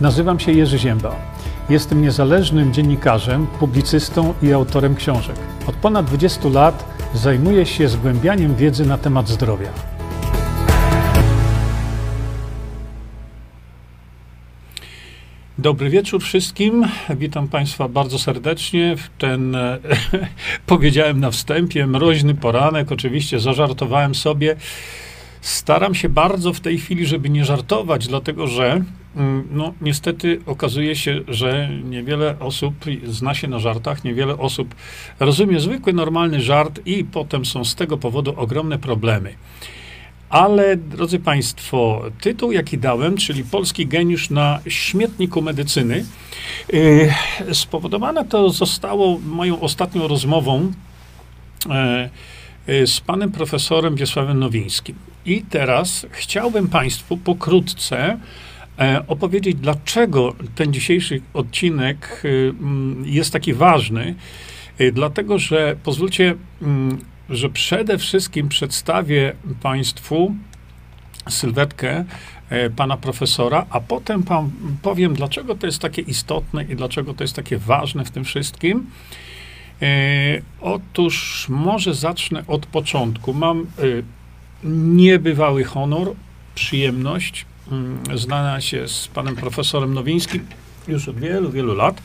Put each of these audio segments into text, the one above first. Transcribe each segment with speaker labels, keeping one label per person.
Speaker 1: Nazywam się Jerzy Zięba. Jestem niezależnym dziennikarzem, publicystą i autorem książek. Od ponad 20 lat zajmuję się zgłębianiem wiedzy na temat zdrowia. Dobry wieczór wszystkim. Witam Państwa bardzo serdecznie w ten, powiedziałem na wstępie, mroźny poranek. Oczywiście zażartowałem sobie. Staram się bardzo w tej chwili, żeby nie żartować, dlatego że no, niestety okazuje się, że niewiele osób zna się na żartach, niewiele osób rozumie zwykły, normalny żart i potem są z tego powodu ogromne problemy. Ale, drodzy Państwo, tytuł, jaki dałem, czyli Polski geniusz na śmietniku medycyny, yy, spowodowane to zostało moją ostatnią rozmową yy, z panem profesorem Wiesławem Nowińskim. I teraz chciałbym Państwu pokrótce opowiedzieć, dlaczego ten dzisiejszy odcinek y, mm, jest taki ważny. Y, dlatego, że pozwólcie, mm, że przede wszystkim przedstawię Państwu sylwetkę e, pana profesora, a potem pan, powiem, dlaczego to jest takie istotne i dlaczego to jest takie ważne w tym wszystkim. E, otóż może zacznę od początku. Mam niebywały honor, przyjemność znana się z panem profesorem Nowińskim już od wielu, wielu lat.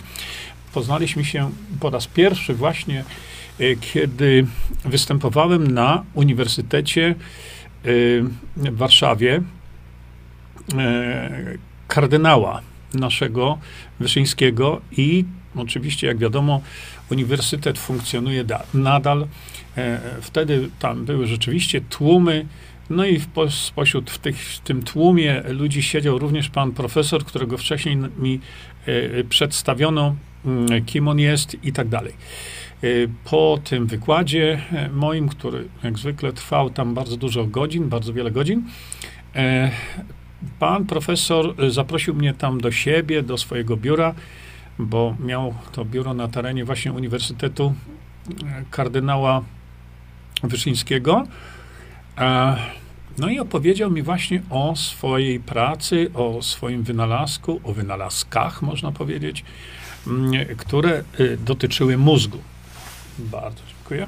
Speaker 1: Poznaliśmy się po raz pierwszy właśnie, e, kiedy występowałem na Uniwersytecie e, w Warszawie e, kardynała naszego Wyszyńskiego i oczywiście, jak wiadomo, uniwersytet funkcjonuje nadal. E, wtedy tam były rzeczywiście tłumy, no i w, spośród w, tych, w tym tłumie ludzi siedział również pan profesor, którego wcześniej mi e, przedstawiono, mm, kim on jest i tak dalej. E, po tym wykładzie moim, który jak zwykle trwał tam bardzo dużo godzin, bardzo wiele godzin, pan profesor zaprosił mnie tam do siebie, do swojego biura, bo miał to biuro na terenie właśnie Uniwersytetu kardynała Wyszyńskiego. No i opowiedział mi właśnie o swojej pracy, o swoim wynalazku, o wynalazkach, można powiedzieć, mm, które y, dotyczyły mózgu. Bardzo dziękuję.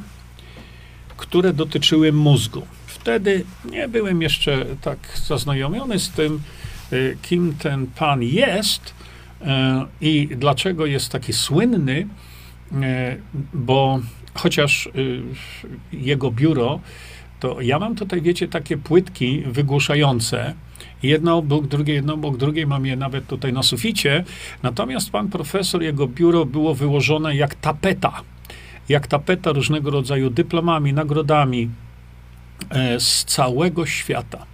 Speaker 1: Które dotyczyły mózgu. Wtedy nie byłem jeszcze tak zaznajomiony z tym, y, kim ten pan jest y, i dlaczego jest taki słynny, bo chociaż jego biuro, to ja mam tutaj, wiecie, takie płytki wygłuszające. Jedno obok drugie, jedno obok drugiej, mam je nawet tutaj na suficie. Natomiast pan profesor, jego biuro było wyłożone jak tapeta. Jak tapeta różnego rodzaju dyplomami, nagrodami e, z całego świata.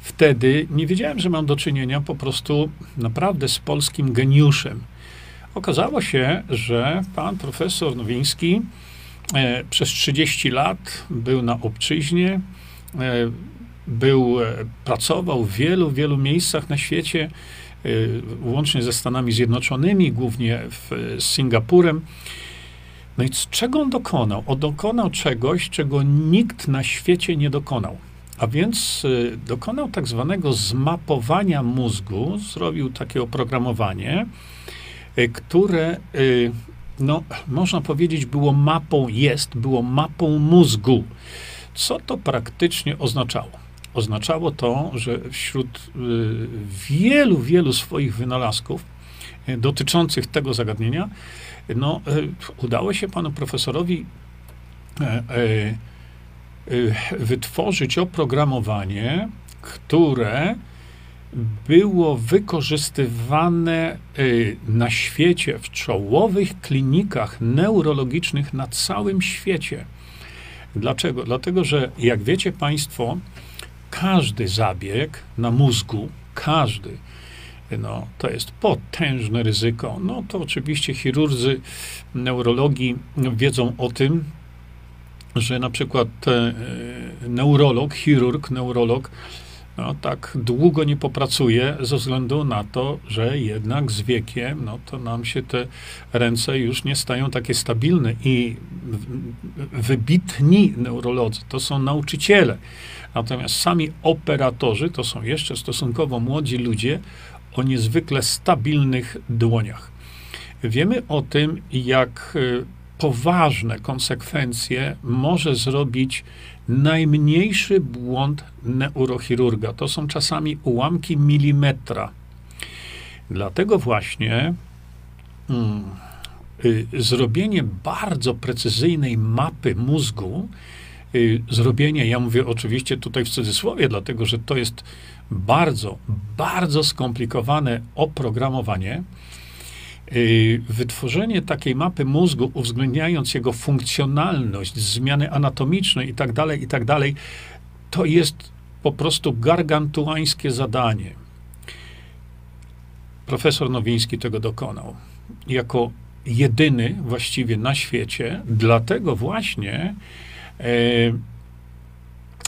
Speaker 1: Wtedy nie wiedziałem, że mam do czynienia po prostu naprawdę z polskim geniuszem. Okazało się, że pan profesor Nowiński przez 30 lat był na obczyźnie, e, był, e, pracował w wielu, wielu miejscach na świecie, łącznie ze Stanami Zjednoczonymi, głównie w, z Singapurem. No i czego on dokonał? On dokonał czegoś, czego nikt na świecie nie dokonał. A więc dokonał tak zwanego zmapowania mózgu, zrobił takie oprogramowanie, które no, można powiedzieć, było mapą, jest, było mapą mózgu. Co to praktycznie oznaczało? Oznaczało to, że wśród y, wielu, wielu swoich wynalazków y, dotyczących tego zagadnienia, no, y, udało się panu profesorowi wytworzyć oprogramowanie, które było wykorzystywane y, na świecie, w czołowych klinikach neurologicznych na całym świecie. Dlaczego? Dlatego, że jak wiecie Państwo, każdy zabieg na mózgu, każdy, no, to jest potężne ryzyko. No to oczywiście chirurdzy neurologii wiedzą o tym, że na przykład e, neurolog, chirurg, neurolog no, tak długo nie popracuje ze względu na to, że jednak z wiekiem, no to nam się te ręce już nie stają takie stabilne i wybitni neurolodzy to są nauczyciele. Natomiast sami operatorzy to są jeszcze stosunkowo młodzi ludzie o niezwykle stabilnych dłoniach. Wiemy o tym, jak y, poważne konsekwencje może zrobić najmniejszy błąd neurochirurga. To są czasami ułamki milimetra. Dlatego właśnie hmm, y, zrobienie bardzo precyzyjnej mapy mózgu, y, zrobienie, ja mówię oczywiście tutaj w cudzysłowie, dlatego że to jest bardzo, bardzo skomplikowane oprogramowanie, wytworzenie takiej mapy mózgu, uwzględniając jego funkcjonalność, zmiany anatomiczne i tak dalej, i tak to jest po prostu gargantuańskie zadanie. Profesor Nowiński tego dokonał. Jako jedyny właściwie na świecie, dlatego właśnie e,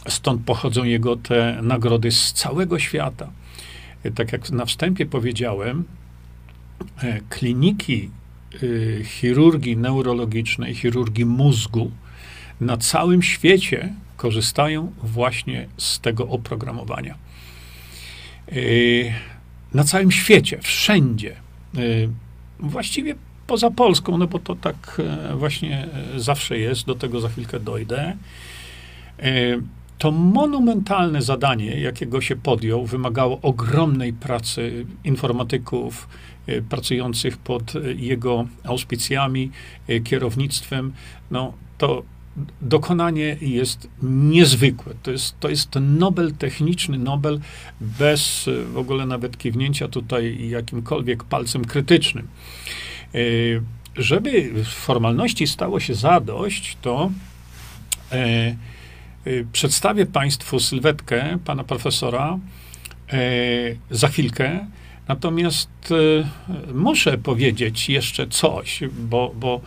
Speaker 1: stąd pochodzą jego te nagrody z całego świata. E, tak jak na wstępie powiedziałem, kliniki y, chirurgii neurologicznej, chirurgii mózgu na całym świecie korzystają właśnie z tego oprogramowania. Y, na całym świecie, wszędzie. Y, właściwie poza Polską, no bo to tak e, właśnie e, zawsze jest, do tego za chwilkę dojdę. To monumentalne zadanie, jakiego się podjął, wymagało ogromnej pracy informatyków, Y, pracujących pod y, jego auspicjami, y, kierownictwem, no to dokonanie jest niezwykłe. To jest, to jest Nobel techniczny, Nobel bez w ogóle nawet kiwnięcia tutaj jakimkolwiek palcem krytycznym. Żeby formalności stało się zadość, to e, przedstawię Państwu sylwetkę pana profesora e, za chwilkę. Natomiast y, muszę powiedzieć jeszcze coś, bo, bo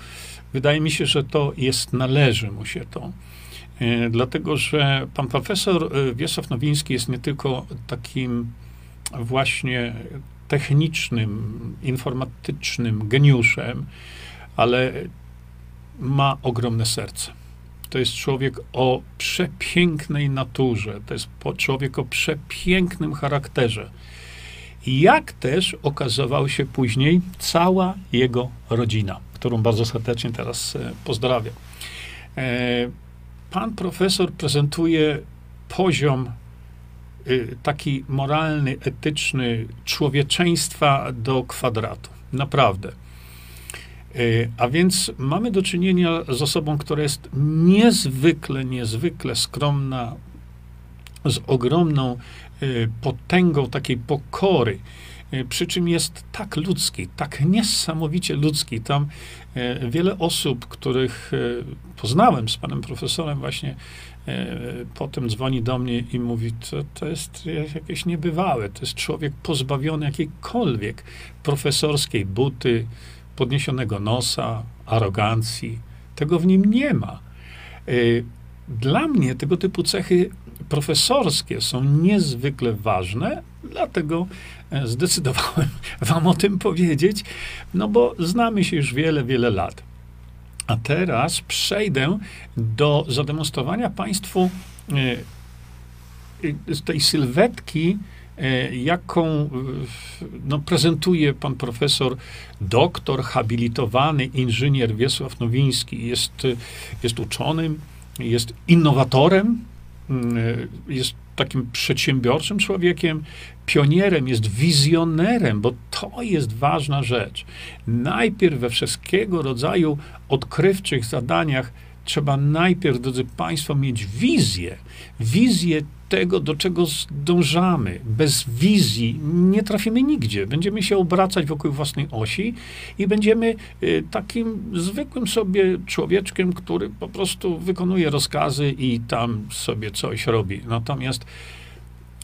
Speaker 1: wydaje mi się, że to jest, należy mu się to. Y, dlatego, że pan profesor y, Wiesław Nowiński jest nie tylko takim właśnie technicznym, informatycznym geniuszem, ale ma ogromne serce. To jest człowiek o przepięknej naturze, to jest człowiek o przepięknym charakterze jak też okazywał się później cała jego rodzina, którą bardzo serdecznie teraz e, pozdrawiam. E, pan profesor prezentuje poziom e, taki moralny, etyczny człowieczeństwa do kwadratu. Naprawdę. A więc mamy do czynienia z osobą, która jest niezwykle, niezwykle skromna, z ogromną Y, potęgą takiej pokory, y, przy czym jest tak ludzki, tak niesamowicie ludzki. Tam y, wiele osób, których poznałem z panem profesorem, właśnie potem dzwoni do mnie i mówi: To, to jest jakieś niebywałe, to jest człowiek pozbawiony jakiejkolwiek profesorskiej buty, podniesionego nosa, arogancji. Tego w nim nie ma. Dla mnie tego typu cechy profesorskie są niezwykle ważne, dlatego e, zdecydowałem Wam o tym powiedzieć, no bo znamy się już wiele, wiele lat. A teraz przejdę do zademonstrowania Państwu e, tej sylwetki, e, jaką no, prezentuje pan profesor, doktor, habilitowany inżynier Wiesław Nowiński. Jest, jest uczonym, jest innowatorem, Mm, jest takim przedsiębiorczym człowiekiem, pionierem, jest wizjonerem, bo to jest ważna rzecz. Najpierw we wszystkiego rodzaju odkrywczych zadaniach trzeba najpierw, drodzy Państwo, mieć wizję. Wizję tego, do czego dążamy. Bez wizji nie trafimy nigdzie. Będziemy się obracać wokół własnej osi i będziemy y, takim zwykłym sobie człowieczkiem, który po prostu wykonuje rozkazy i tam sobie coś robi. Natomiast,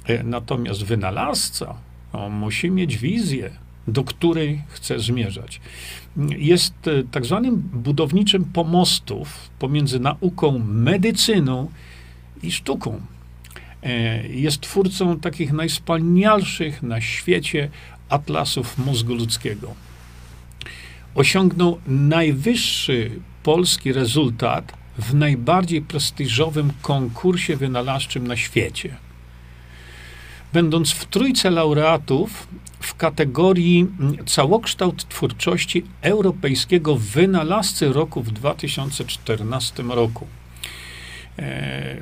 Speaker 1: y, natomiast wynalazca musi mieć wizję, do której chce zmierzać. Jest y, tak zwanym budowniczym pomostów pomiędzy nauką, medycyną i sztuką. E, jest twórcą takich najwspanialszych na świecie atlasów mózgu ludzkiego. Osiągnął najwyższy polski rezultat w najbardziej prestiżowym konkursie wynalazczym na świecie. Będąc w trójce laureatów w kategorii całokształt twórczości europejskiego wynalazcy roku w 2014 roku. E,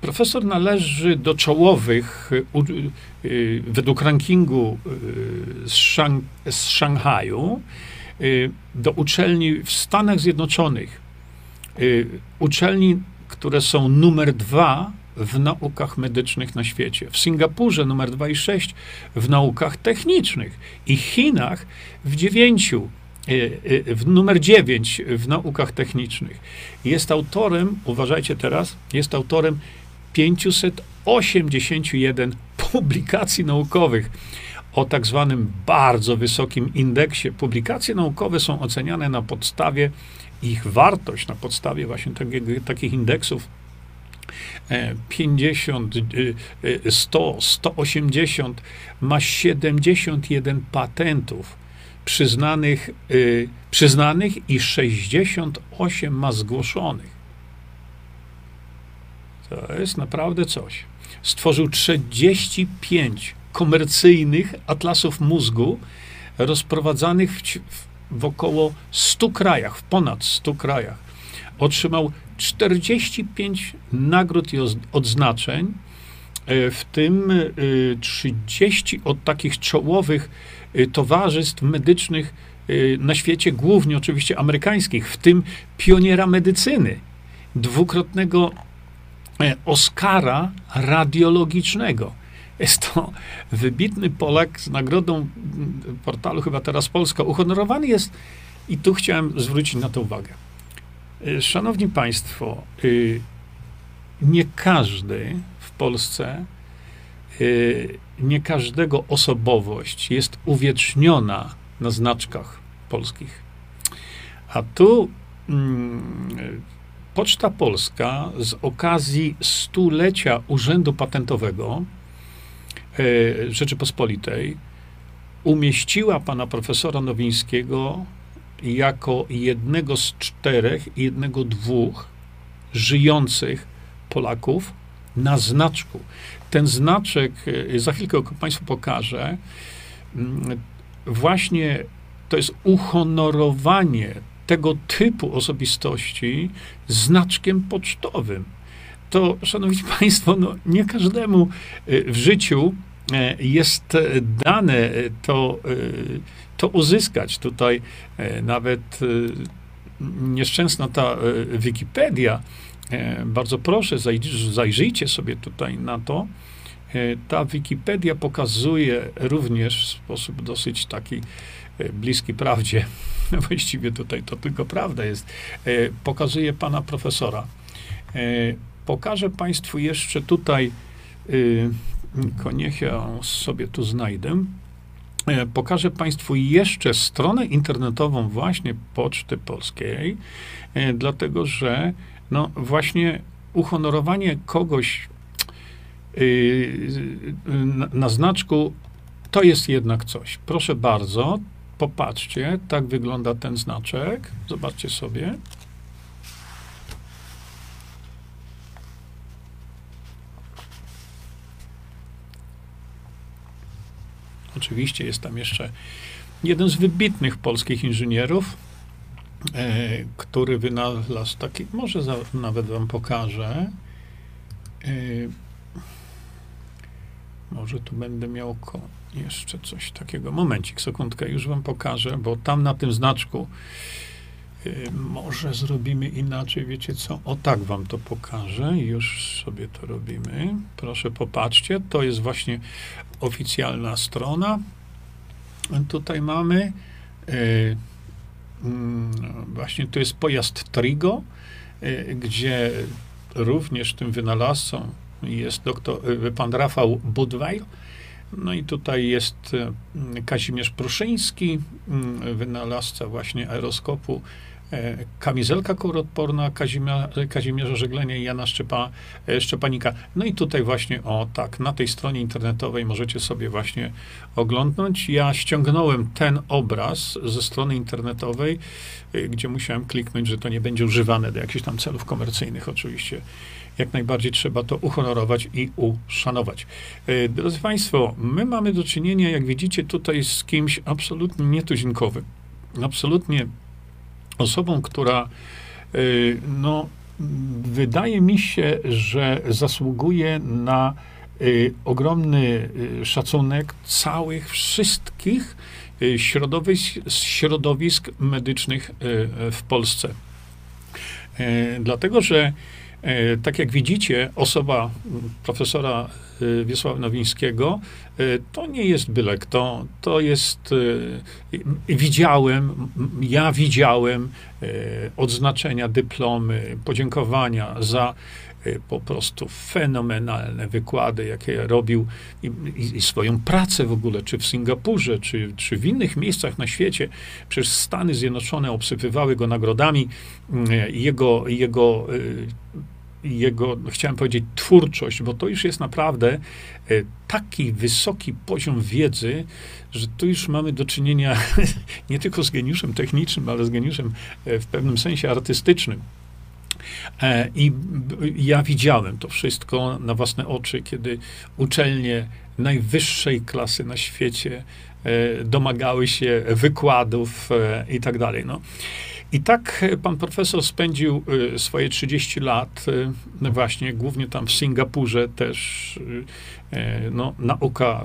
Speaker 1: profesor należy do czołowych, według rankingu z, Szang z Szanghaju, do uczelni w Stanach Zjednoczonych. Uczelni, które są numer dwa w naukach medycznych na świecie. W Singapurze numer 2 i 6 w naukach technicznych i Chinach w dziewięciu, e, e, w numer 9 w naukach technicznych. Jest autorem, uważajcie teraz, jest autorem 581 publikacji naukowych o tak zwanym bardzo wysokim indeksie. Publikacje naukowe są oceniane na podstawie ich wartość, na podstawie właśnie takiego, takich indeksów 50, 100, 180, ma 71 patentów przyznanych, y, przyznanych i 68 ma zgłoszonych. To jest naprawdę coś. Stworzył 35 komercyjnych atlasów mózgu rozprowadzanych w, w około 100 krajach, w ponad 100 krajach. Otrzymał 45 nagród i odznaczeń, e, w tym 30 e, od takich czołowych e, towarzystw medycznych na świecie, głównie oczywiście amerykańskich, w tym pioniera medycyny, dwukrotnego Oscara radiologicznego. Jest to wybitny Polak z nagrodą portalu chyba teraz Polska. Uhonorowany jest i tu chciałem zwrócić na to uwagę. Y, szanowni Państwo, y, nie każdy w Polsce, y, nie każdego osobowość jest uwieczniona na znaczkach polskich. A tu mm, Poczta Polska z okazji stulecia Urzędu Patentowego Rzeczypospolitej umieściła pana profesora Nowińskiego jako jednego z czterech, jednego dwóch żyjących Polaków na znaczku. Ten znaczek, e, za chwilkę Państwu pokażę, mm, właśnie to jest uhonorowanie tego typu osobistości znaczkiem pocztowym. To, szanowni państwo, no, nie każdemu e, w życiu e, jest dane to to uzyskać. Tutaj e, nawet e, nieszczęsna ta e, Wikipedia, bardzo proszę, zajrzyjcie sobie tutaj na to. Ta Wikipedia pokazuje również w sposób dosyć taki bliski prawdzie, właściwie tutaj to tylko prawda jest, pokazuje pana profesora. Pokażę państwu jeszcze tutaj, niech ja sobie tu znajdę, pokażę Państwu jeszcze stronę internetową właśnie Poczty Polskiej, e, dlatego że no właśnie uhonorowanie kogoś e, na znaczku to jest jednak coś. Proszę bardzo, popatrzcie, tak wygląda ten znaczek. Zobaczcie sobie. Oczywiście jest tam jeszcze jeden z wybitnych polskich inżynierów, e, który wynalazł taki, może za, nawet wam pokażę. E, może tu będę miał jeszcze coś takiego. Momencik, sekundkę, już wam pokażę, bo tam na tym znaczku może zrobimy inaczej, wiecie co? O tak wam to pokażę. Już sobie to robimy. Proszę popatrzcie, to jest właśnie oficjalna strona. Tutaj mamy e, mm, właśnie to jest pojazd Trigo, e, gdzie również tym wynalazcą jest doktor, pan Rafał Budweil. No i tutaj jest Kazimierz Pruszyński, wynalazca właśnie aeroskopu kamizelka kuroodporna Kazimierza Żeglenia i Jana Szczepa, e, Szczepanika. No i tutaj właśnie, o tak, na tej stronie internetowej możecie sobie właśnie oglądnąć. Ja ściągnąłem ten obraz ze strony internetowej, e, gdzie musiałem kliknąć, że to nie będzie używane do jakichś tam celów komercyjnych oczywiście jak najbardziej trzeba to uhonorować i uszanować. E, drodzy Państwo, my mamy do czynienia, jak widzicie, tutaj z kimś absolutnie nietuzinkowym. Absolutnie osobą, która e, no, wydaje mi się, że zasługuje na e, ogromny szacunek całych wszystkich środowisk, środowisk medycznych w Polsce. Dlatego, że tak jak widzicie, osoba profesora e, Wiesława Nowińskiego e, to nie jest byle kto, to jest, widziałem, ja widziałem odznaczenia, dyplomy, podziękowania za po prostu fenomenalne wykłady, jakie robił i, i, swoją pracę w ogóle, czy w Singapurze, czy, czy w innych miejscach na świecie. Przecież Stany Zjednoczone obsypywały go nagrodami. Jego, jego jego, chciałem powiedzieć, twórczość, bo to już jest naprawdę e, taki wysoki poziom wiedzy, że tu już mamy do czynienia nie tylko z geniuszem technicznym, ale z geniuszem w pewnym sensie artystycznym. E, I ja widziałem to wszystko na własne oczy, kiedy uczelnie najwyższej klasy na świecie domagały się wykładów i tak dalej. No. I tak e, pan profesor spędził e, swoje 30 lat e, właśnie, głównie tam w Singapurze też, no, nauka,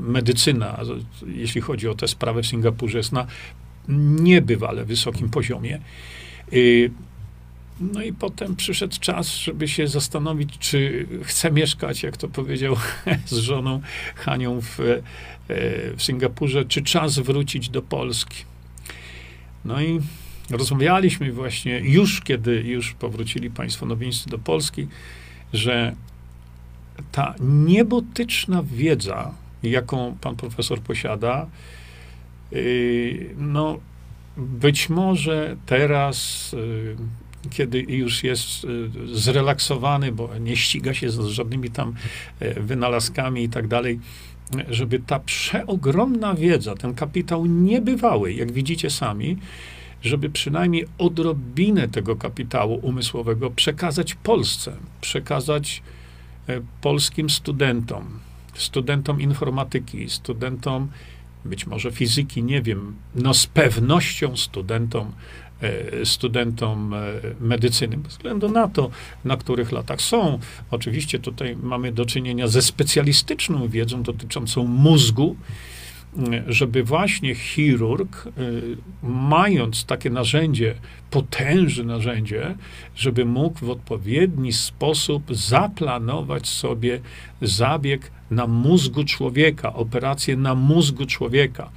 Speaker 1: medycyna, jeśli chodzi o tę sprawę w Singapurze, jest na niebywale wysokim poziomie. No i potem przyszedł czas, żeby się zastanowić, czy chce mieszkać, jak to powiedział z żoną Hanią w, w Singapurze, czy czas wrócić do Polski. No i Rozmawialiśmy właśnie już, kiedy już powrócili państwo nowińscy do Polski, że ta niebotyczna wiedza, jaką pan profesor posiada, yy, no być może teraz, yy, kiedy już jest yy, zrelaksowany, bo nie ściga się z żadnymi tam wynalazkami i tak dalej, żeby ta przeogromna wiedza, ten kapitał niebywały, jak widzicie sami, żeby przynajmniej odrobinę tego kapitału umysłowego przekazać Polsce, przekazać e, polskim studentom, studentom informatyki, studentom być może fizyki, nie wiem, no z pewnością studentom, e, studentom e, medycyny, bez względu na to, na których latach są. Oczywiście tutaj mamy do czynienia ze specjalistyczną wiedzą dotyczącą mózgu, żeby właśnie chirurg, mając takie narzędzie, potężne narzędzie, żeby mógł w odpowiedni sposób zaplanować sobie zabieg na mózgu człowieka, operację na mózgu człowieka.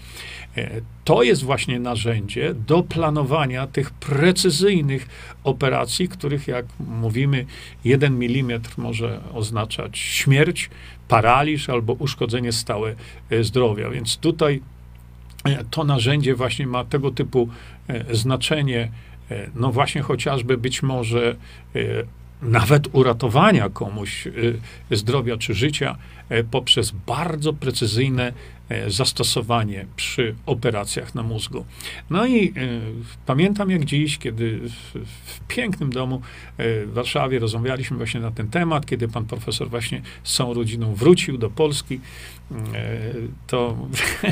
Speaker 1: E, to jest właśnie narzędzie do planowania tych precyzyjnych operacji, których, jak mówimy, jeden milimetr może oznaczać śmierć, paraliż albo uszkodzenie stałe e, zdrowia. Więc tutaj e, to narzędzie właśnie ma tego typu znaczenie, no właśnie chociażby być może nawet uratowania komuś zdrowia czy życia poprzez bardzo precyzyjne E, zastosowanie przy operacjach na mózgu. No i y, pamiętam jak dziś, kiedy w, pięknym domu w Warszawie rozmawialiśmy właśnie na ten temat, kiedy pan profesor właśnie z całą rodziną wrócił do Polski, to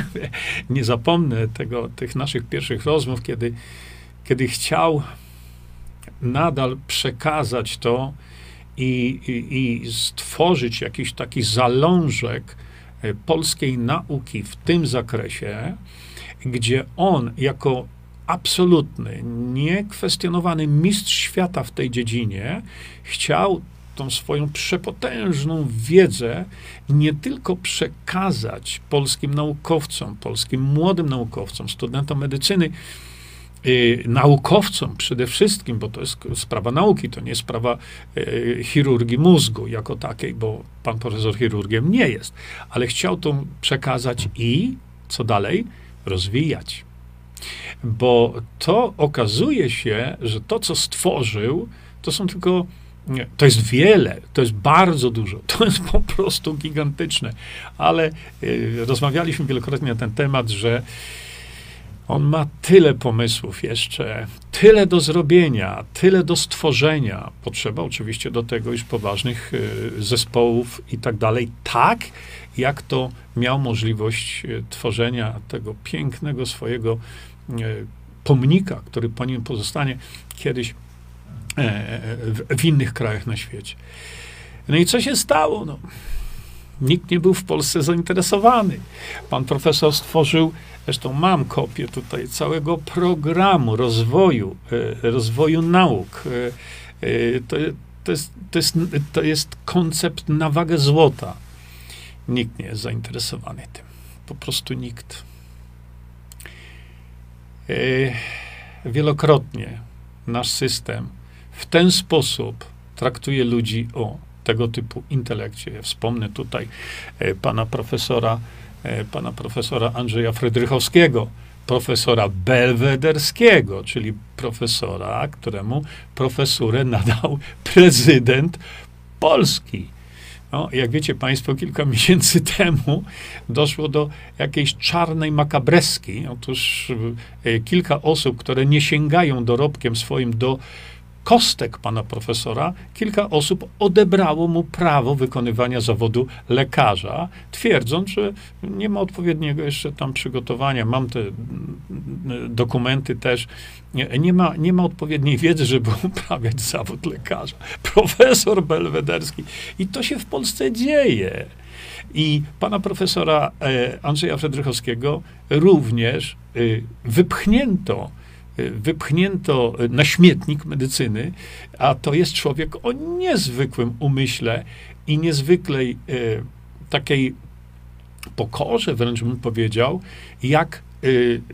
Speaker 1: nie zapomnę tego, tych naszych pierwszych rozmów, kiedy, kiedy chciał nadal przekazać to i, i, i stworzyć jakiś taki zalążek, E, polskiej nauki w tym zakresie, gdzie on jako absolutny, niekwestionowany mistrz świata w tej dziedzinie chciał tą swoją przepotężną wiedzę nie tylko przekazać polskim naukowcom, polskim młodym naukowcom, studentom medycyny, Y, naukowcom przede wszystkim, bo to jest sprawa nauki, to nie jest sprawa y, chirurgii mózgu jako takiej, bo pan profesor chirurgiem nie jest, ale chciał to przekazać i co dalej? Rozwijać. Bo to okazuje się, że to, co stworzył, to są tylko. Nie, to jest wiele, to jest bardzo dużo, to jest po prostu gigantyczne. Ale y, rozmawialiśmy wielokrotnie na ten temat, że on ma tyle pomysłów jeszcze, tyle do zrobienia, tyle do stworzenia. Potrzeba oczywiście do tego już poważnych y, zespołów i tak dalej. Tak, jak to miał możliwość y, tworzenia tego pięknego swojego y, pomnika, który po nim pozostanie kiedyś e, w innych krajach na świecie. No i co się stało? No, nikt nie był w Polsce zainteresowany. Pan profesor stworzył Zresztą mam kopię tutaj całego programu rozwoju, e, rozwoju nauk. E, e, to, to, jest, to, jest, to jest koncept na wagę złota. Nikt nie jest zainteresowany tym. Po prostu nikt. Wielokrotnie nasz system w ten sposób traktuje ludzi o tego typu intelekcie. Wspomnę tutaj pana profesora E, pana profesora Andrzeja Frydrychowskiego, profesora belwederskiego, czyli profesora, któremu profesurę nadał prezydent Polski. No, jak wiecie Państwo, kilka miesięcy temu doszło do jakiejś czarnej makabreski. Otóż e, kilka osób, które nie sięgają dorobkiem swoim do kostek pana profesora, kilka osób odebrało mu prawo wykonywania zawodu lekarza, twierdząc, że nie ma odpowiedniego jeszcze tam przygotowania. Mam te mm, dokumenty też. Nie, nie, ma, nie ma odpowiedniej wiedzy, żeby uprawiać zawód lekarza. Profesor belwederski. I to się w Polsce dzieje. I pana profesora e, Andrzeja Fredrychowskiego również e, wypchnięto wypchnięto na śmietnik medycyny, a to jest człowiek o niezwykłym umyśle i niezwykłej e, takiej pokorze, wręcz bym powiedział, jak e,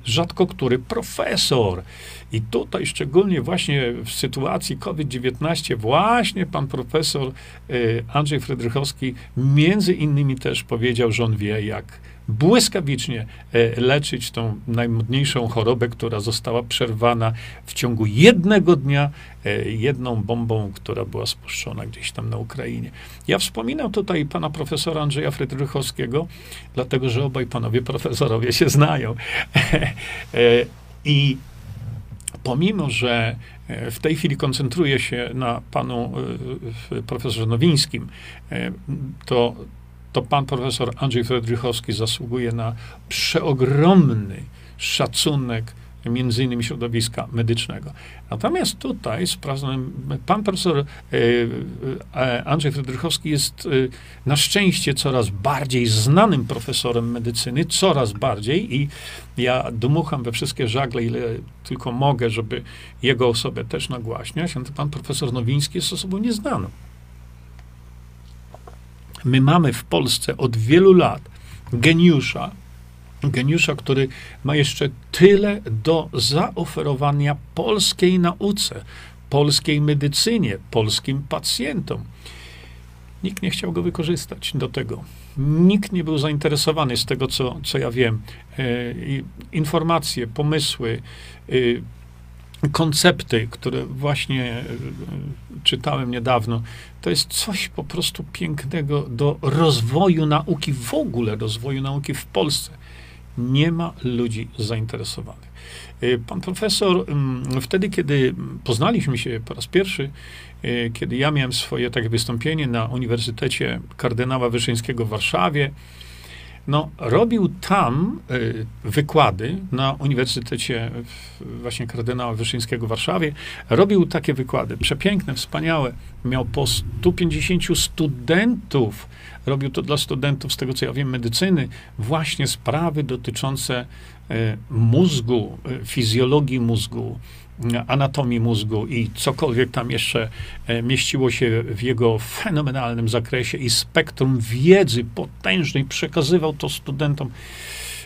Speaker 1: rzadko który profesor. I tutaj szczególnie właśnie w sytuacji COVID-19 właśnie pan profesor e, Andrzej Frydrychowski między innymi też powiedział, że on wie, jak błyskawicznie e, leczyć tą najmodniejszą chorobę, która została przerwana w ciągu jednego dnia e, jedną bombą, która była spuszczona gdzieś tam na Ukrainie. Ja wspominam tutaj pana profesora Andrzeja Frydrychowskiego, dlatego że obaj panowie profesorowie się znają. E, I pomimo, że w tej chwili koncentruję się na panu profesorze Nowińskim, to to pan profesor Andrzej Fredrychowski zasługuje na przeogromny szacunek między innymi środowiska medycznego. Natomiast tutaj pan profesor e, e, Andrzej Fredrychowski jest e, na szczęście coraz bardziej znanym profesorem medycyny, coraz bardziej i ja dmucham we wszystkie żagle, ile tylko mogę, żeby jego osobę też nagłaśniać. Pan profesor Nowiński jest osobą nieznaną. My mamy w Polsce od wielu lat geniusza, geniusza, który ma jeszcze tyle do zaoferowania polskiej nauce, polskiej medycynie, polskim pacjentom. Nikt nie chciał go wykorzystać do tego. Nikt nie był zainteresowany z tego, co, co ja wiem. E, informacje, pomysły, e, koncepty, które właśnie e, czytałem niedawno, to jest coś po prostu pięknego do rozwoju nauki, w ogóle rozwoju nauki w Polsce. Nie ma ludzi zainteresowanych. E, pan profesor, mm, wtedy, kiedy poznaliśmy się po raz pierwszy, e, kiedy ja miałem swoje takie wystąpienie na Uniwersytecie Kardynała Wyszyńskiego w Warszawie, no, robił tam y, wykłady na Uniwersytecie właśnie kardynała Wyszyńskiego w Warszawie. Robił takie wykłady, przepiękne, wspaniałe. Miał po 150 studentów. Robił to dla studentów, z tego co ja wiem, medycyny, właśnie sprawy dotyczące y, mózgu, y, fizjologii mózgu, anatomii mózgu i cokolwiek tam jeszcze e, mieściło się w jego fenomenalnym zakresie i spektrum wiedzy potężnej przekazywał to studentom.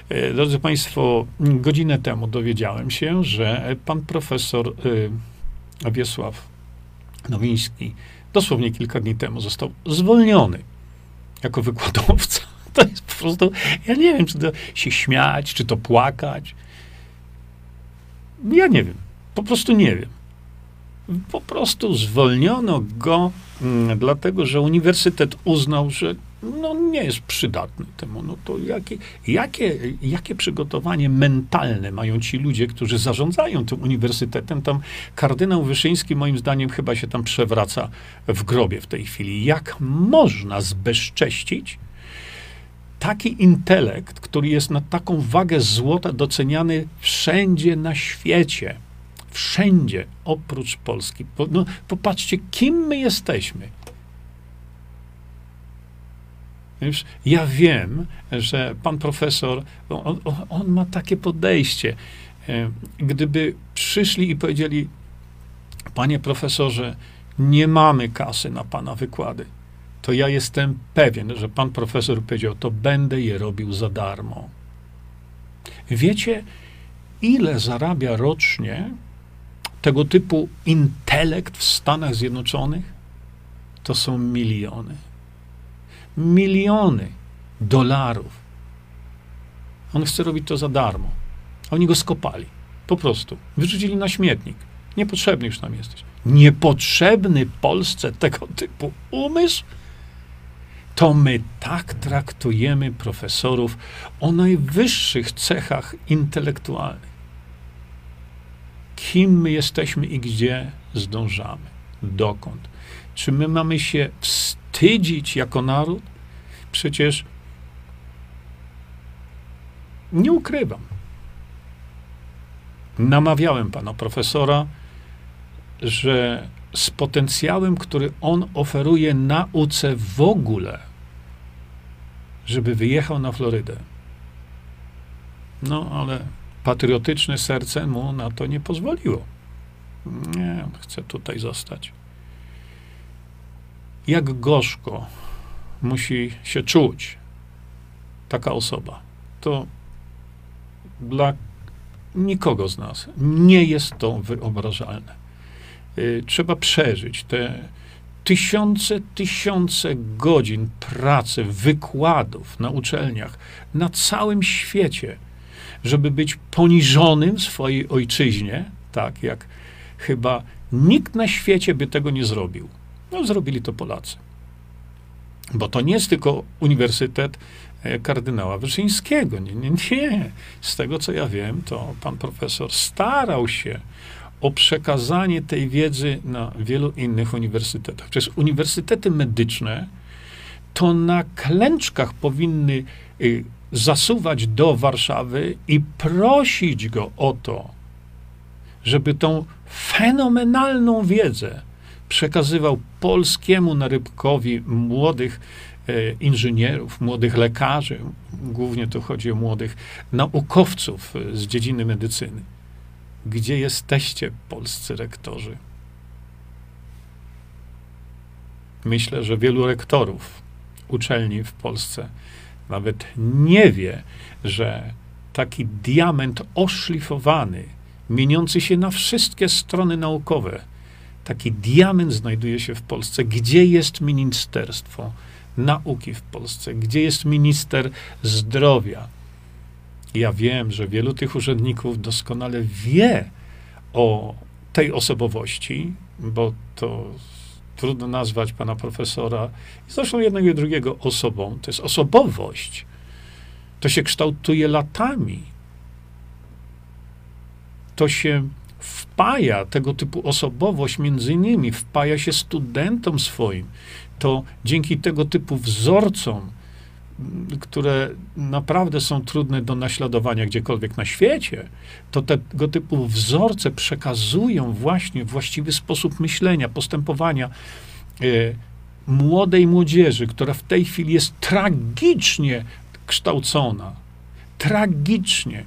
Speaker 1: E, drodzy Państwo, godzinę temu dowiedziałem się, że pan profesor e, Wiesław Nowiński dosłownie kilka dni temu został zwolniony jako wykładowca. To jest po prostu, ja nie wiem, czy to się śmiać, czy to płakać. Ja nie wiem. Po prostu nie wiem. Po prostu zwolniono go, mm, dlatego że uniwersytet uznał, że no, nie jest przydatny temu. No to jakie, jakie, jakie przygotowanie mentalne mają ci ludzie, którzy zarządzają tym uniwersytetem? Tam kardynał Wyszyński, moim zdaniem, chyba się tam przewraca w grobie w tej chwili. Jak można zbezcześcić taki intelekt, który jest na taką wagę złota doceniany wszędzie na świecie? Wszędzie, oprócz Polski. No, popatrzcie, kim my jesteśmy. Już ja wiem, że pan profesor, on, on, ma takie podejście. E, gdyby przyszli i powiedzieli, panie profesorze, nie mamy kasy na pana wykłady, to ja jestem pewien, że pan profesor powiedział, to będę je robił za darmo. Wiecie, ile zarabia rocznie tego typu intelekt w Stanach Zjednoczonych? To są miliony miliony dolarów. On chce robić to za darmo. Oni go skopali. Po prostu. Wyrzucili na śmietnik. Niepotrzebny już nam jesteś. Niepotrzebny Polsce tego typu umysł? To my tak traktujemy profesorów o najwyższych cechach intelektualnych. Kim my jesteśmy i gdzie zdążamy? Dokąd? Czy my mamy się wstydzić jako naród? Przecież nie ukrywam. Namawiałem pana profesora, że z potencjałem, który on oferuje nauce w ogóle, żeby wyjechał na Florydę. No, ale patriotyczne serce mu na to nie pozwoliło. Nie, on chce tutaj zostać jak gorzko musi się czuć taka osoba. To dla nikogo z nas nie jest to wyobrażalne. Y, trzeba przeżyć te tysiące, tysiące godzin pracy, wykładów na uczelniach na całym świecie, żeby być poniżonym w swojej ojczyźnie, tak jak chyba nikt na świecie by tego nie zrobił. No, zrobili to Polacy. Bo to nie jest tylko Uniwersytet e, kardynała Wyszyńskiego. Nie, nie, nie. Z tego, co ja wiem, to pan profesor starał się o przekazanie tej wiedzy na wielu innych uniwersytetach. Przecież uniwersytety medyczne to na klęczkach powinny y, zasuwać do Warszawy i prosić go o to, żeby tą fenomenalną wiedzę przekazywał polskiemu narybkowi młodych e, inżynierów, młodych lekarzy, głównie to chodzi o młodych naukowców e, z dziedziny medycyny. Gdzie jesteście, polscy rektorzy? Myślę, że wielu rektorów uczelni w Polsce nawet nie wie, że taki diament oszlifowany, mieniący się na wszystkie strony naukowe, Taki diament znajduje się w Polsce. Gdzie jest Ministerstwo Nauki w Polsce? Gdzie jest minister zdrowia? Ja wiem, że wielu tych urzędników doskonale wie o tej osobowości, bo to trudno nazwać pana profesora, i zresztą jednego i drugiego osobą. To jest osobowość. To się kształtuje latami. To się wpaja tego typu osobowość, między innymi wpaja się studentom swoim, to dzięki tego typu wzorcom, które naprawdę są trudne do naśladowania gdziekolwiek na świecie, to tego typu wzorce przekazują właśnie właściwy sposób myślenia, postępowania e, młodej młodzieży, która w tej chwili jest tragicznie kształcona. Tragicznie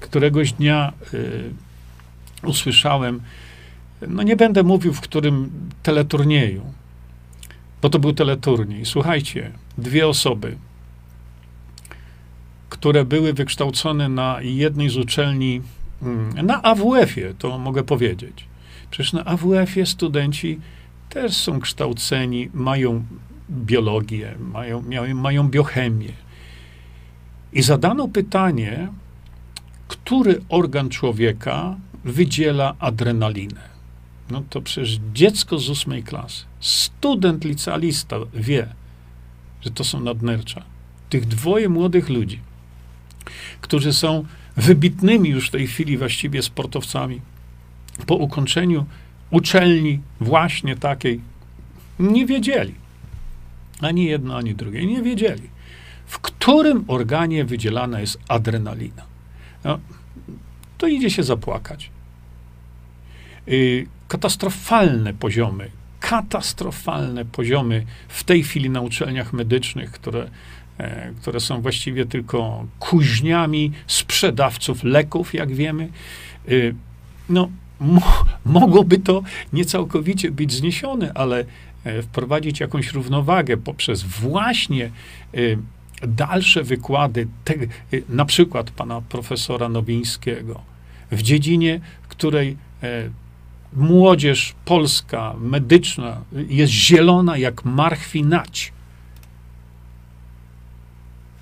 Speaker 1: któregoś dnia y, usłyszałem, no nie będę mówił w którym teleturnieju, bo to był teleturniej. Słuchajcie, dwie osoby, które były wykształcone na jednej z uczelni, mm, na AWF-ie, to mogę powiedzieć. Przecież na AWF-ie studenci też są kształceni, mają biologię, mają, mają, mają biochemię. I zadano pytanie, który organ człowieka wydziela adrenalinę. No to przecież dziecko z ósmej klasy, student licealista wie, że to są nadnercza. Tych dwoje młodych ludzi, którzy są wybitnymi już w tej chwili właściwie sportowcami, po ukończeniu uczelni właśnie takiej, nie wiedzieli. Ani jedno, ani drugie. Nie wiedzieli, w którym organie wydzielana jest adrenalina. No, to idzie się zapłakać. Y, katastrofalne poziomy, katastrofalne poziomy w tej chwili na uczelniach medycznych, które, e, które są właściwie tylko kuźniami sprzedawców leków, jak wiemy. Y, no, mo mogłoby to niecałkowicie być zniesione, ale e, wprowadzić jakąś równowagę poprzez właśnie y, dalsze wykłady, te, na przykład pana profesora Nowińskiego, w dziedzinie, której e, młodzież polska, medyczna jest zielona jak marchwinać.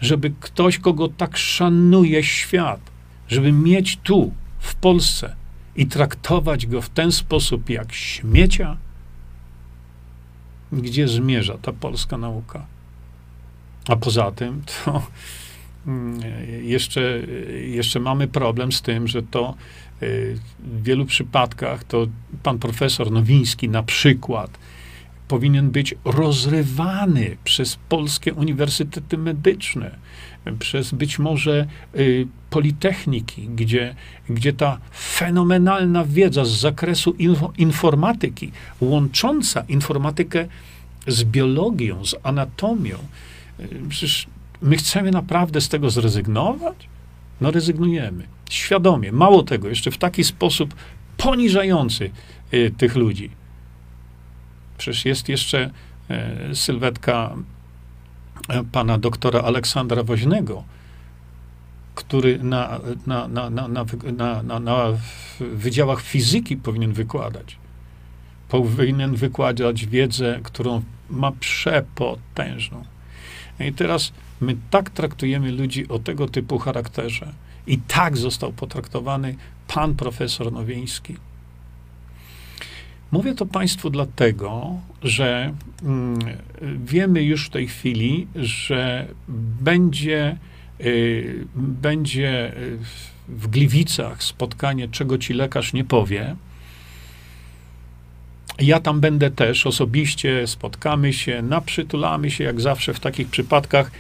Speaker 1: Żeby ktoś, kogo tak szanuje świat, żeby mieć tu, w Polsce i traktować go w ten sposób jak śmiecia, gdzie zmierza ta polska nauka? A poza tym, to mm, jeszcze, jeszcze mamy problem z tym, że to y, w wielu przypadkach to pan profesor Nowiński na przykład powinien być rozrywany przez polskie uniwersytety medyczne, przez być może y, politechniki, gdzie, gdzie ta fenomenalna wiedza z zakresu info, informatyki, łącząca informatykę z biologią, z anatomią, Przecież my chcemy naprawdę z tego zrezygnować? No rezygnujemy. Świadomie. Mało tego, jeszcze w taki sposób poniżający y, tych ludzi. Przecież jest jeszcze y, sylwetka y, pana doktora Aleksandra Woźnego, który na, na, na, na, na, na, na wydziałach fizyki powinien wykładać. Powinien wykładać wiedzę, którą ma przepotężną. I teraz my tak traktujemy ludzi o tego typu charakterze. I tak został potraktowany pan profesor Nowiński. Mówię to Państwu dlatego, że mm, wiemy już w tej chwili, że będzie, y, będzie w Gliwicach spotkanie, czego ci lekarz nie powie. Ja tam będę też osobiście, spotkamy się, naprzytulamy się, jak zawsze w takich przypadkach.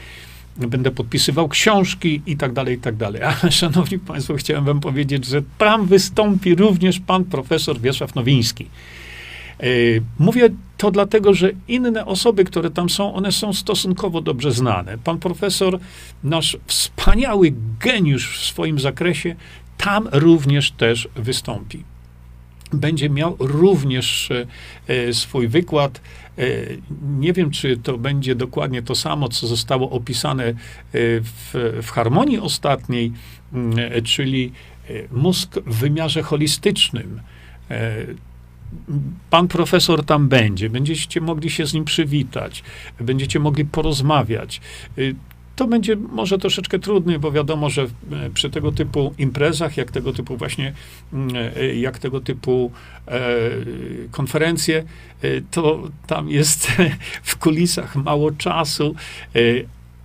Speaker 1: Będę podpisywał książki i tak dalej, i tak dalej. Ale, szanowni państwo, chciałem wam powiedzieć, że tam wystąpi również pan profesor Wiesław Nowiński. E, mówię to dlatego, że inne osoby, które tam są, one są stosunkowo dobrze znane. Pan profesor, nasz wspaniały geniusz w swoim zakresie, tam również też wystąpi będzie miał również e, swój wykład. E, nie wiem, czy to będzie dokładnie to samo, co zostało opisane e, w, w harmonii ostatniej, mm, czyli mózg w wymiarze holistycznym. Pan profesor tam będzie, będziecie mogli się z nim przywitać, będziecie mogli porozmawiać. To będzie może troszeczkę trudny, bo wiadomo, że e, przy tego typu imprezach, jak tego typu właśnie, mm, e, jak tego typu e, konferencje, to tam jest w kulisach mało czasu,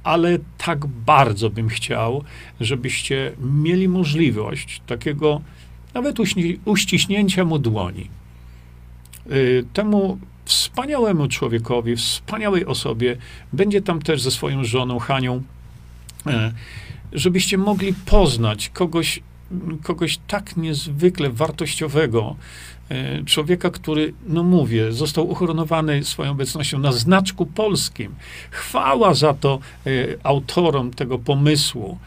Speaker 1: ale tak bardzo bym chciał, żebyście mieli możliwość takiego nawet uściśnięcia mu dłoni. Temu wspaniałemu człowiekowi, wspaniałej osobie, będzie tam też ze swoją żoną Hanią, e, żebyście mogli poznać kogoś, kogoś tak niezwykle wartościowego, e, człowieka, który, no mówię, został uhoronowany swoją obecnością na znaczku polskim. Chwała za to e, autorom tego pomysłu.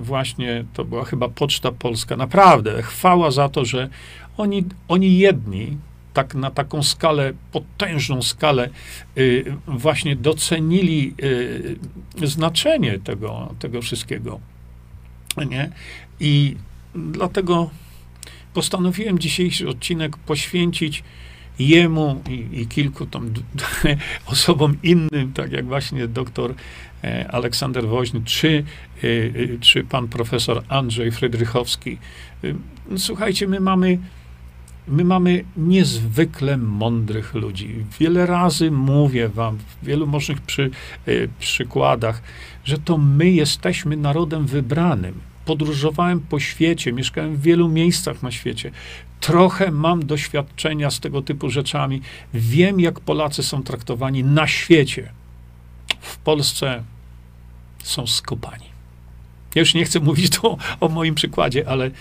Speaker 1: Właśnie to była chyba Poczta Polska. Naprawdę, chwała za to, że oni, oni jedni, tak na taką skalę, potężną skalę, y, właśnie docenili y, znaczenie tego, tego wszystkiego. Nie? I dlatego postanowiłem dzisiejszy odcinek poświęcić jemu i, i kilku tam osobom innym, tak jak właśnie doktor e, Aleksander Woźny, czy, e, e, czy pan profesor Andrzej Frydrychowski. No, słuchajcie, my mamy, my mamy niezwykle mądrych ludzi. Wiele razy mówię wam, w wielu możnych przy, przykładach, że to my jesteśmy narodem wybranym podróżowałem po świecie, mieszkałem w wielu miejscach na świecie. Trochę mam doświadczenia z tego typu rzeczami. Wiem, jak Polacy są traktowani na świecie. W Polsce są skopani. Ja już nie chcę mówić tu o moim przykładzie, ale y,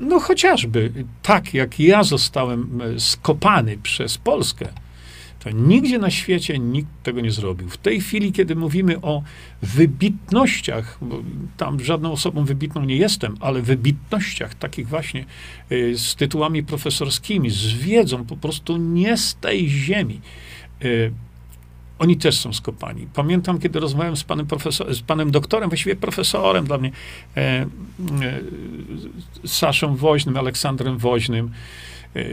Speaker 1: no chociażby tak, jak ja zostałem y, skopany przez Polskę, to nigdzie na świecie nikt tego nie zrobił. W tej chwili, kiedy mówimy o wybitnościach, bo tam żadną osobą wybitną nie jestem, ale wybitnościach takich właśnie y, z tytułami profesorskimi, z wiedzą po prostu nie z tej ziemi. Oni też są skopani. Pamiętam, kiedy rozmawiałem z panem, z panem doktorem, właściwie profesorem dla mnie, e, e, Saszą Woźnym, Aleksandrem Woźnym, E,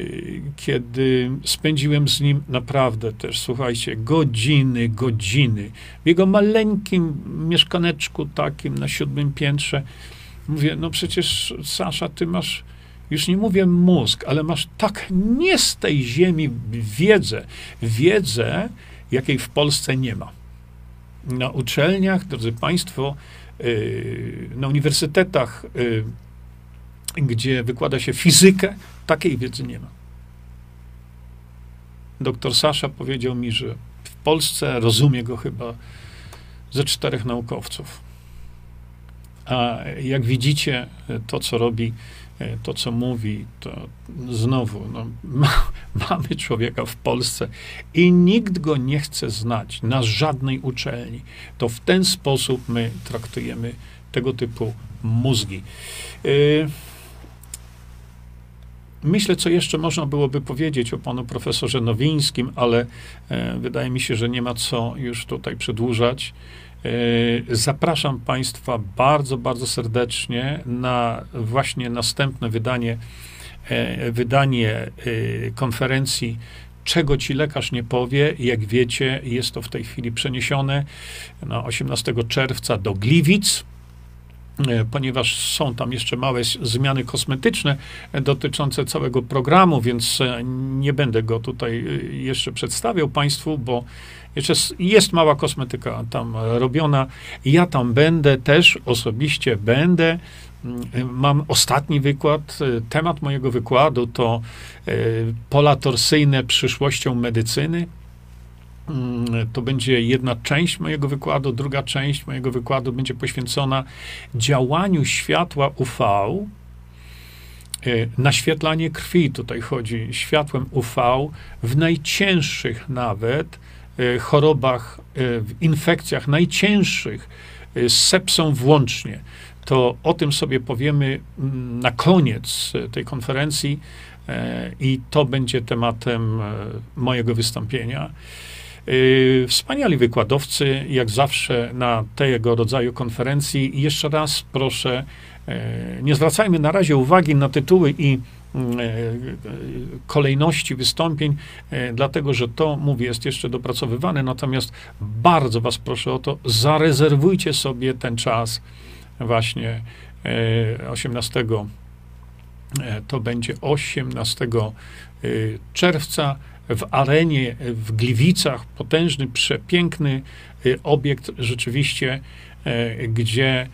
Speaker 1: kiedy spędziłem z nim naprawdę też, słuchajcie, godziny, godziny. W jego maleńkim mieszkaneczku takim na siódmym piętrze. Mówię, no przecież Sasza, ty masz, już nie mówię mózg, ale masz tak nie z tej ziemi wiedzę, wiedzę, jakiej w Polsce nie ma. Na uczelniach, drodzy Państwo, e, na uniwersytetach e, gdzie wykłada się fizykę, takiej wiedzy nie ma. Doktor Sasza powiedział mi, że w Polsce rozumie go chyba ze czterech naukowców. A jak widzicie, to co robi, to co mówi, to znowu no, ma, mamy człowieka w Polsce i nikt go nie chce znać na żadnej uczelni. To w ten sposób my traktujemy tego typu mózgi. Yy, Myślę, co jeszcze można byłoby powiedzieć o panu profesorze Nowińskim, ale e, wydaje mi się, że nie ma co już tutaj przedłużać. E, zapraszam Państwa bardzo, bardzo serdecznie na właśnie następne wydanie, e, wydanie e, konferencji czego ci lekarz nie powie. Jak wiecie, jest to w tej chwili przeniesione na 18 czerwca do Gliwic. E, ponieważ są tam jeszcze małe zmiany kosmetyczne dotyczące całego programu, więc e, nie będę go tutaj e, jeszcze przedstawiał Państwu, bo jeszcze jest mała kosmetyka tam robiona. Ja tam będę też osobiście będę. Mm, mam ostatni wykład. Temat mojego wykładu to pola torsyjne przyszłością medycyny. Mm, to będzie jedna część mojego wykładu, druga część mojego wykładu będzie poświęcona działaniu światła UV, e, naświetlanie krwi, tutaj chodzi, światłem UV w najcięższych nawet e, chorobach, e, w infekcjach najcięższych, z sepsą włącznie. To o tym sobie powiemy mm, na koniec tej konferencji i to będzie tematem mojego wystąpienia. Y, wspaniali wykładowcy, jak zawsze na tego rodzaju konferencji. I jeszcze raz proszę, y, nie zwracajmy na razie uwagi na tytuły i y, kolejności wystąpień, dlatego że to, mówię, jest jeszcze dopracowywane. Natomiast bardzo Was proszę o to, zarezerwujcie sobie ten czas właśnie 18. To będzie 18 czerwca w arenie w Gliwicach, potężny, przepiękny y, obiekt rzeczywiście, e, gdzie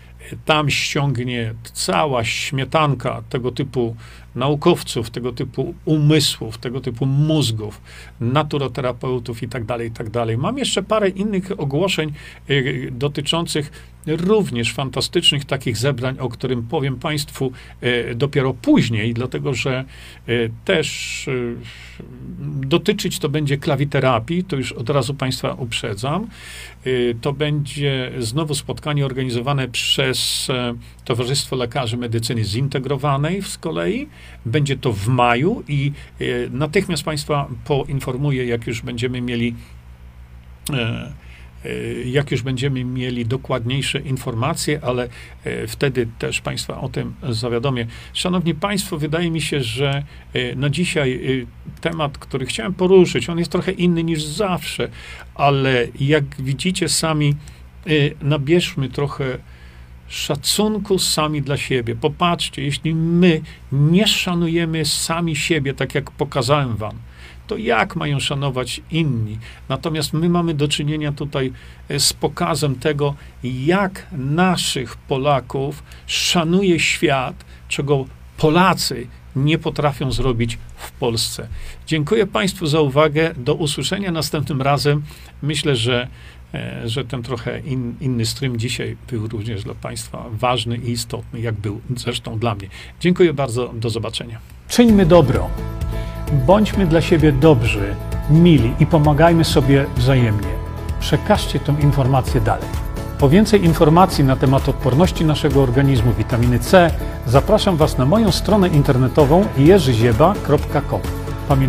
Speaker 1: tam ściągnie cała śmietanka tego typu naukowców, tego typu umysłów, tego typu mózgów, naturoterapeutów i tak dalej, i tak dalej. Mam jeszcze parę innych ogłoszeń y, dotyczących również fantastycznych takich zebrań, o którym powiem Państwu y, dopiero później, dlatego że y, też dotyczyć to będzie klawiterapii, to już od razu Państwa uprzedzam. To będzie znowu spotkanie organizowane przez e, Towarzystwo Lekarzy Medycyny Zintegrowanej z kolei. Będzie to w maju i e, natychmiast Państwa poinformuję, jak już będziemy mieli e, jak już będziemy mieli dokładniejsze informacje, ale wtedy też Państwa o tym zawiadomię. Szanowni Państwo, wydaje mi się, że na dzisiaj temat, który chciałem poruszyć, on jest trochę inny niż zawsze, ale jak widzicie sami, nabierzmy trochę szacunku sami dla siebie. Popatrzcie, jeśli my nie szanujemy sami siebie, tak jak pokazałem wam, to jak mają szanować inni? Natomiast my mamy do czynienia tutaj e, z pokazem tego, jak naszych Polaków szanuje świat, czego Polacy nie potrafią zrobić w Polsce. Dziękuję Państwu za uwagę. Do usłyszenia następnym razem. Myślę, że E, że ten trochę in, inny stream dzisiaj był również dla Państwa ważny i istotny, jak był zresztą dla mnie. Dziękuję bardzo, do zobaczenia. Czyńmy dobro, bądźmy dla siebie dobrzy, mili i pomagajmy sobie wzajemnie. Przekażcie tę informację dalej. Po więcej informacji na temat odporności naszego organizmu witaminy C zapraszam Was na moją stronę internetową jerzyzieba.com.